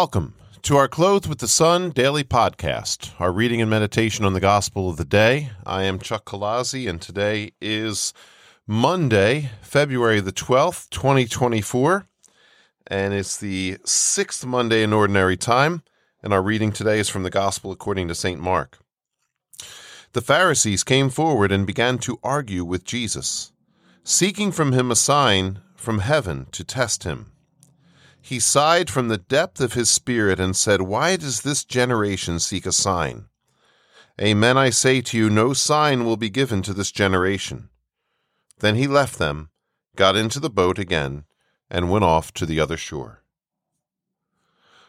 Welcome to our Clothed with the Sun daily podcast, our reading and meditation on the gospel of the day. I am Chuck Colazzi, and today is Monday, February the 12th, 2024, and it's the sixth Monday in Ordinary Time, and our reading today is from the Gospel according to St. Mark. The Pharisees came forward and began to argue with Jesus, seeking from him a sign from heaven to test him. He sighed from the depth of his spirit and said, Why does this generation seek a sign? Amen, I say to you, no sign will be given to this generation. Then he left them, got into the boat again, and went off to the other shore.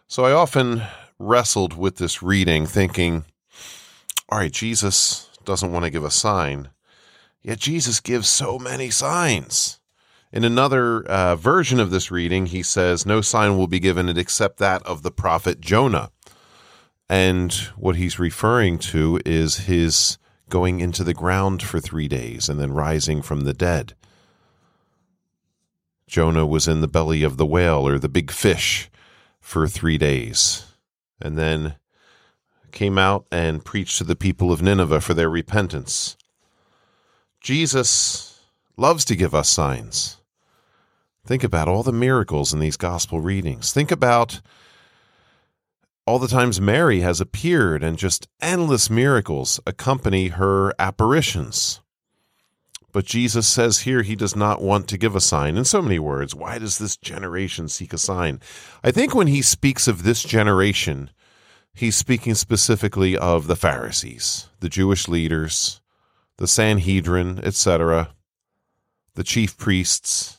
So I often wrestled with this reading, thinking, all right, Jesus doesn't want to give a sign, yet Jesus gives so many signs. In another uh, version of this reading, he says, No sign will be given it except that of the prophet Jonah. And what he's referring to is his going into the ground for three days and then rising from the dead. Jonah was in the belly of the whale or the big fish for three days and then came out and preached to the people of Nineveh for their repentance. Jesus loves to give us signs. Think about all the miracles in these gospel readings. Think about all the times Mary has appeared and just endless miracles accompany her apparitions. But Jesus says here he does not want to give a sign. In so many words, why does this generation seek a sign? I think when he speaks of this generation, he's speaking specifically of the Pharisees, the Jewish leaders, the Sanhedrin, etc., the chief priests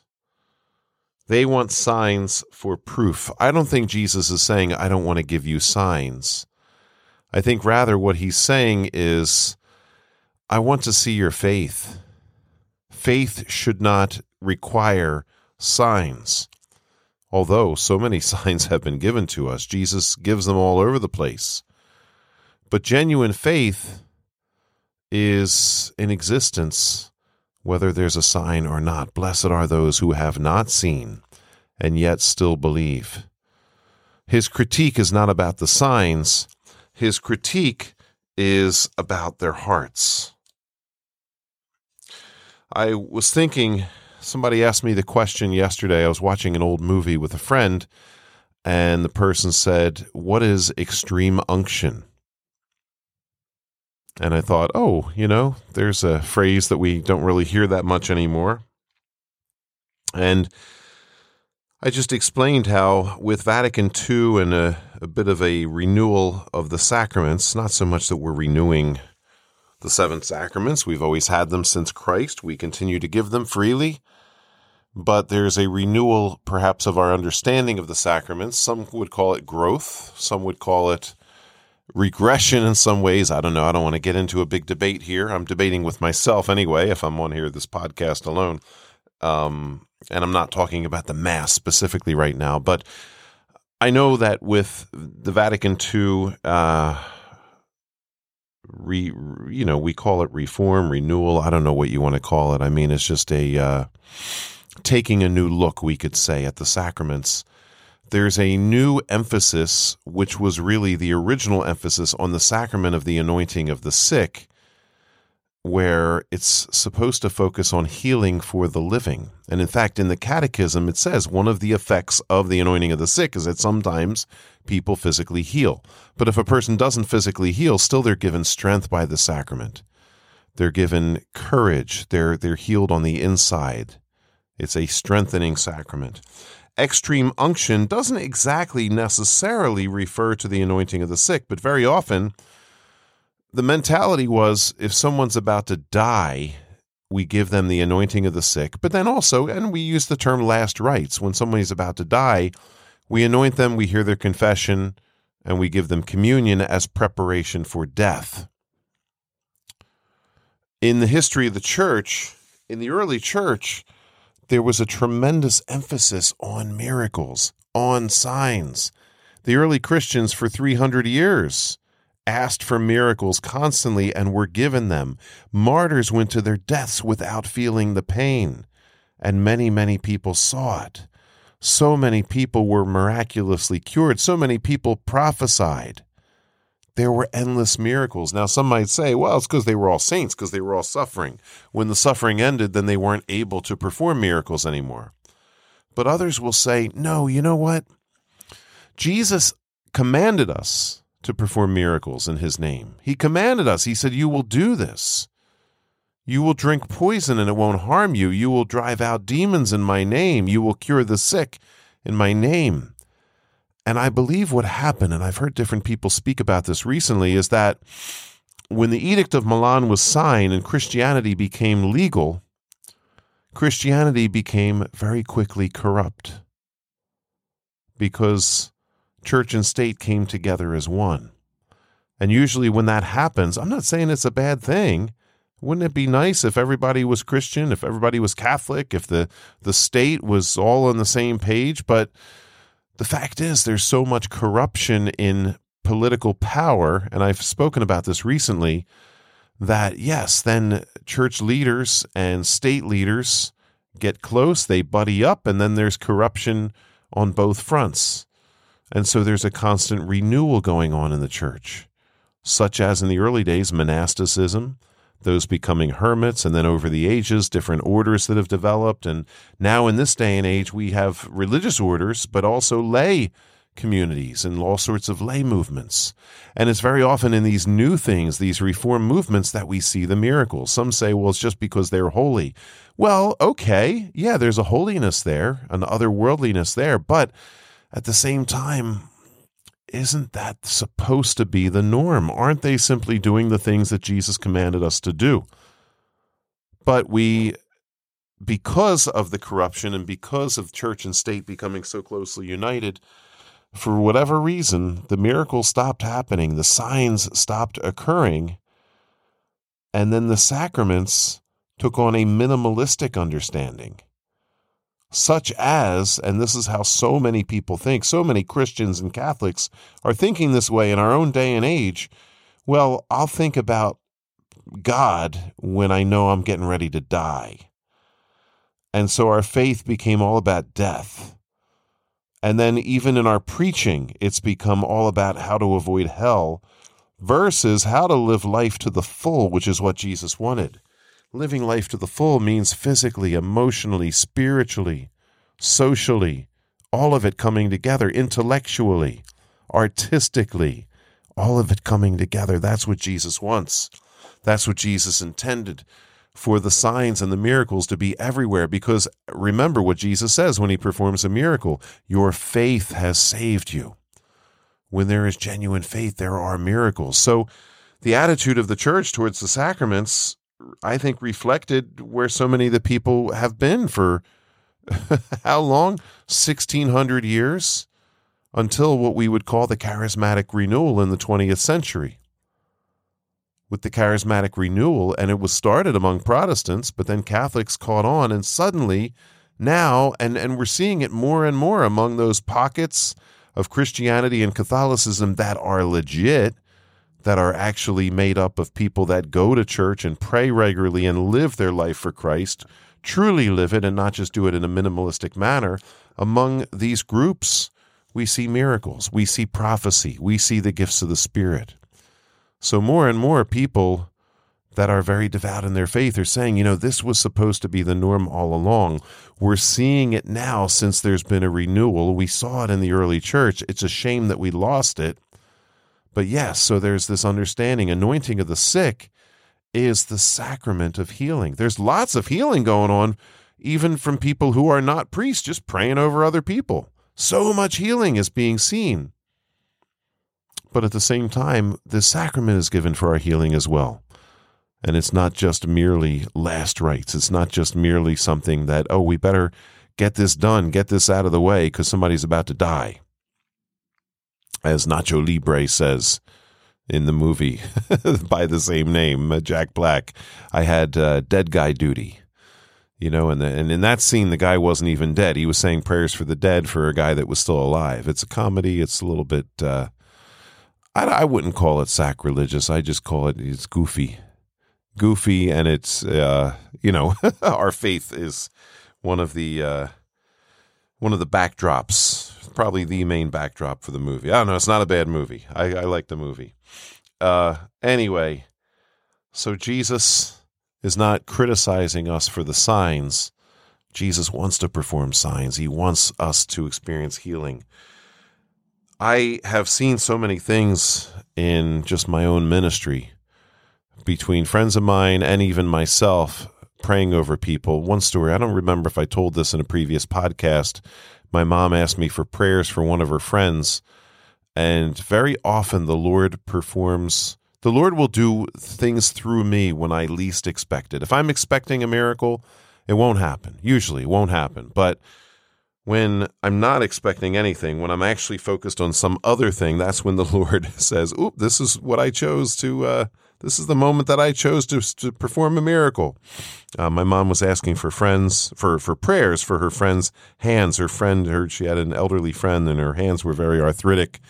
they want signs for proof. I don't think Jesus is saying, I don't want to give you signs. I think rather what he's saying is, I want to see your faith. Faith should not require signs. Although so many signs have been given to us, Jesus gives them all over the place. But genuine faith is in existence whether there's a sign or not. Blessed are those who have not seen and yet still believe. His critique is not about the signs, his critique is about their hearts. I was thinking, somebody asked me the question yesterday. I was watching an old movie with a friend, and the person said, What is extreme unction? And I thought, oh, you know, there's a phrase that we don't really hear that much anymore. And I just explained how, with Vatican II and a, a, bit of a renewal of the sacraments, not so much that we're renewing the seven sacraments, we've always had them since Christ, we continue to give them freely, but there's a renewal perhaps of our understanding of the sacraments. Some would call it growth, some would call it regression in some ways. I don't know. I don't want to get into a big debate here. I'm debating with myself anyway, if I'm on here this podcast alone. Um, and I'm not talking about the Mass specifically right now, but I know that with the Vatican II, uh, re, you know, we call it reform, renewal. I don't know what you want to call it. I mean, it's just a uh, taking a new look, we could say, at the sacraments there's a new emphasis, which was really the original emphasis on the sacrament of the anointing of the sick, where it's supposed to focus on healing for the living. And in fact, in the Catechism, it says one of the effects of the anointing of the sick is that sometimes people physically heal. But if a person doesn't physically heal, still they're given strength by the sacrament. They're given courage. They're, they're healed on the inside. It's a strengthening sacrament extreme unction doesn't exactly necessarily refer to the anointing of the sick, but very often the mentality was if someone's about to die, we give them the anointing of the sick. But then also, and we use the term last rites, when somebody's about to die, we anoint them, we hear their confession, and we give them communion as preparation for death. In the history of the church, in the early church, there was a tremendous emphasis on miracles, on signs. The early Christians for 300 years asked for miracles constantly and were given them. Martyrs went to their deaths without feeling the pain, and many, many people saw it. So many people were miraculously cured. So many people prophesied. There were endless miracles. Now, some might say, well, it's because they were all saints, because they were all suffering. When the suffering ended, then they weren't able to perform miracles anymore. But others will say, no, you know what? Jesus commanded us to perform miracles in his name. He commanded us. He said, You will do this. You will drink poison and it won't harm you. You will drive out demons in my name. You will cure the sick in my name. And I believe what happened, and I've heard different people speak about this recently, is that when the Edict of Milan was signed and Christianity became legal, Christianity became very quickly corrupt because church and state came together as one. And usually, when that happens, I'm not saying it's a bad thing. Wouldn't it be nice if everybody was Christian, if everybody was Catholic, if the, the state was all on the same page? But the fact is, there's so much corruption in political power, and I've spoken about this recently, that yes, then church leaders and state leaders get close, they buddy up, and then there's corruption on both fronts. And so there's a constant renewal going on in the church, such as in the early days, monasticism, those becoming hermits, and then over the ages, different orders that have developed. And now in this day and age, we have religious orders, but also lay communities and all sorts of lay movements. And it's very often in these new things, these reform movements, that we see the miracles. Some say, well, it's just because they're holy. Well, okay, yeah, there's a holiness there, an otherworldliness there, but at the same time, isn't that supposed to be the norm? Aren't they simply doing the things that Jesus commanded us to do? But we, because of the corruption and because of church and state becoming so closely united, for whatever reason, the miracles stopped happening, the signs stopped occurring, and then the sacraments took on a minimalistic understanding such as, and this is how so many people think, so many Christians and Catholics are thinking this way in our own day and age. Well, I'll think about God when I know I'm getting ready to die. And so our faith became all about death. And then, even in our preaching, it's become all about how to avoid hell versus how to live life to the full, which is what Jesus wanted. Living life to the full means physically, emotionally, spiritually, socially, all of it coming together, intellectually, artistically, all of it coming together. That's what Jesus wants. That's what Jesus intended for the signs and the miracles to be everywhere. Because remember what Jesus says when he performs a miracle your faith has saved you. When there is genuine faith, there are miracles. So the attitude of the church towards the sacraments I think, reflected where so many of the people have been for how long? 1600 years until what we would call the charismatic renewal in the 20th century. With the charismatic renewal, and it was started among Protestants, but then Catholics caught on, and suddenly now, and, and we're seeing it more and more among those pockets of Christianity and Catholicism that are legit that are actually made up of people that go to church and pray regularly and live their life for Christ, truly live it and not just do it in a minimalistic manner, among these groups, we see miracles, we see prophecy, we see the gifts of the Spirit. So, more and more people that are very devout in their faith are saying, you know, this was supposed to be the norm all along. We're seeing it now since there's been a renewal. We saw it in the early church. It's a shame that we lost it. But yes, so there's this understanding anointing of the sick is the sacrament of healing. There's lots of healing going on, even from people who are not priests, just praying over other people. So much healing is being seen. But at the same time, the sacrament is given for our healing as well. And it's not just merely last rites. It's not just merely something that, oh, we better get this done, get this out of the way because somebody's about to die as Nacho Libre says in the movie by the same name, uh, Jack Black. I had uh, dead guy duty, you know, and the, and in that scene, the guy wasn't even dead. He was saying prayers for the dead for a guy that was still alive. It's a comedy. It's a little bit. Uh, I, I wouldn't call it sacrilegious. I just call it it's goofy, goofy, and it's uh, you know our faith is one of the uh, one of the backdrops, probably the main backdrop for the movie. I don't know. It's not a bad movie. I, I like the movie. Uh, anyway, so Jesus is not criticizing us for the signs. Jesus wants to perform signs. He wants us to experience healing. I have seen so many things in just my own ministry between friends of mine and even myself praying over people. One story, I don't remember if I told this in a previous podcast. My mom asked me for prayers for one of her friends, and very often the Lord performs, the Lord will do things through me when I least expect it. If I'm expecting a miracle, it won't happen. Usually, it won't happen. But when I'm not expecting anything, when I'm actually focused on some other thing, that's when the Lord says, "Oop, this is what I chose to. Uh, this is the moment that I chose to to perform a miracle." Uh, my mom was asking for friends for for prayers for her friend's hands. Her friend, she had an elderly friend, and her hands were very arthritic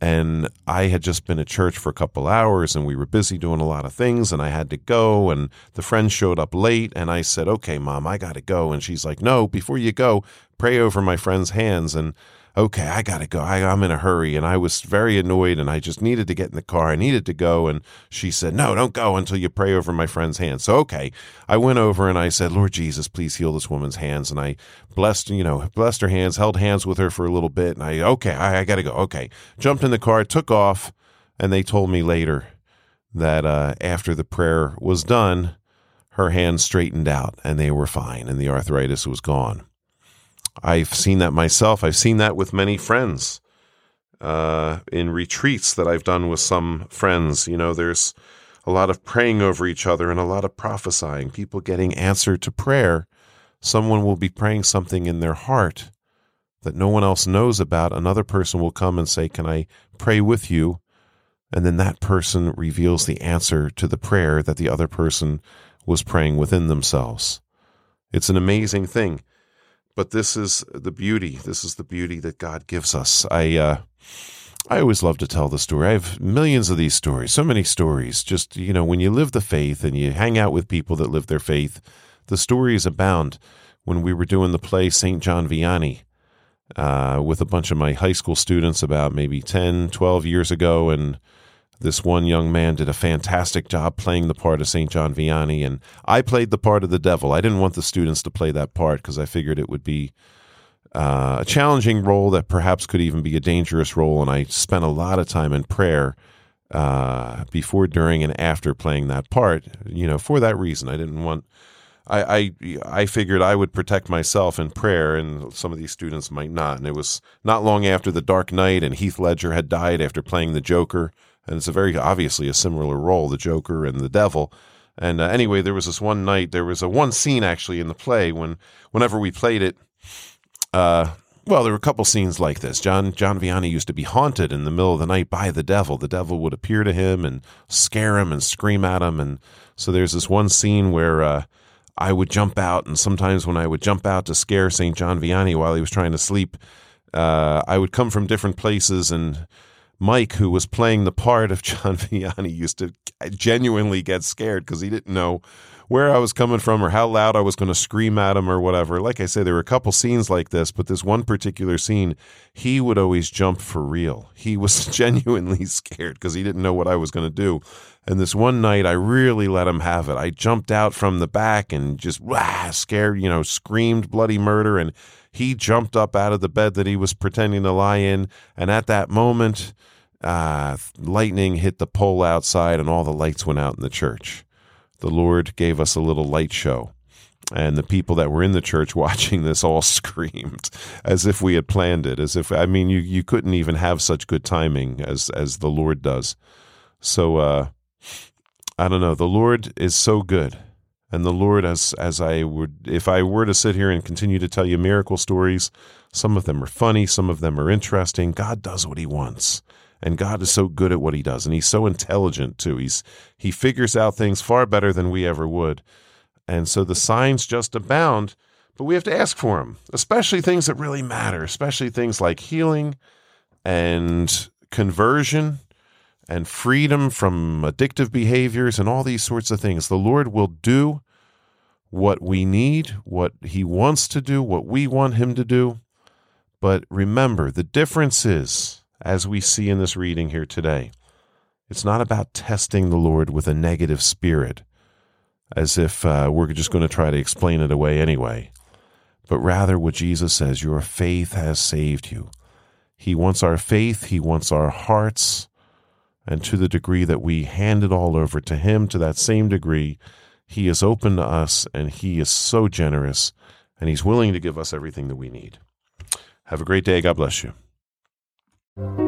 and I had just been at church for a couple hours and we were busy doing a lot of things and I had to go and the friend showed up late and I said, "Okay, mom, I got to go." And she's like, "No, before you go, pray over my friend's hands." And okay, I got to go. I, am in a hurry. And I was very annoyed and I just needed to get in the car. I needed to go. And she said, No, don't go until you pray over my friend's hands. So, okay, I went over and I said, Lord Jesus, please heal this woman's hands. And I blessed, you know, blessed her hands, held hands with her for a little bit. And I, okay, I, I got to go. Okay. Jumped in the car, took off. And they told me later that uh, after the prayer was done, her hands straightened out and they were fine and the arthritis was gone. I've seen that myself. I've seen that with many friends uh, in retreats that I've done with some friends. You know, there's a lot of praying over each other and a lot of prophesying, people getting answer to prayer. Someone will be praying something in their heart that no one else knows about. Another person will come and say, Can I pray with you? And then that person reveals the answer to the prayer that the other person was praying within themselves. It's an amazing thing but this is the beauty. This is the beauty that God gives us. I uh, I always love to tell the story. I have millions of these stories, so many stories. Just you know, when you live the faith and you hang out with people that live their faith, the stories abound. When we were doing the play St. John Vianney uh, with a bunch of my high school students about maybe 10, 12 years ago, and this one young man did a fantastic job playing the part of St. John Vianney, and I played the part of the devil. I didn't want the students to play that part because I figured it would be uh, a challenging role that perhaps could even be a dangerous role. And I spent a lot of time in prayer uh, before, during, and after playing that part. You know, for that reason, I didn't want. I, I I figured I would protect myself in prayer, and some of these students might not. And it was not long after the Dark Knight, and Heath Ledger had died after playing the Joker and it's a very obviously a similar role, the Joker and the Devil. And uh, anyway, there was this one night, there was a one scene actually in the play when, whenever we played it, uh, well, there were a couple scenes like this. John John Vianney used to be haunted in the middle of the night by the devil. The devil would appear to him and scare him and scream at him. And so there's this one scene where uh, I would jump out, and sometimes when I would jump out to scare Saint John Vianney while he was trying to sleep, uh, I would come from different places and Mike, who was playing the part of John Vianney, used to genuinely get scared because he didn't know where I was coming from or how loud I was going to scream at him or whatever. Like I say, there were a couple scenes like this, but this one particular scene, he would always jump for real. He was genuinely scared because he didn't know what I was going to do. And this one night, I really let him have it. I jumped out from the back and just wah, scared, you know, screamed bloody murder. And he jumped up out of the bed that he was pretending to lie in. And at that moment, uh, lightning hit the pole outside and all the lights went out in the church. The Lord gave us a little light show. And the people that were in the church watching this all screamed as if we had planned it, as if, I mean, you, you couldn't even have such good timing as, as the Lord does. So, uh, I don't know. The Lord is so good. And the Lord, as as I would, if I were to sit here and continue to tell you miracle stories, some of them are funny, some of them are interesting. God does what He wants, and God is so good at what He does, and He's so intelligent too. He's He figures out things far better than we ever would, and so the signs just abound. But we have to ask for them, especially things that really matter, especially things like healing and conversion and freedom from addictive behaviors and all these sorts of things. The Lord will do what we need, what He wants to do, what we want Him to do. But remember, the difference is, as we see in this reading here today, it's not about testing the Lord with a negative spirit, as if uh, we're just going to try to explain it away anyway, but rather what Jesus says your faith has saved you. He wants our faith, He wants our hearts, and to the degree that we hand it all over to Him, to that same degree, He is open to us and He is so generous and He's willing to give us everything that we need. Have a great day. God bless you.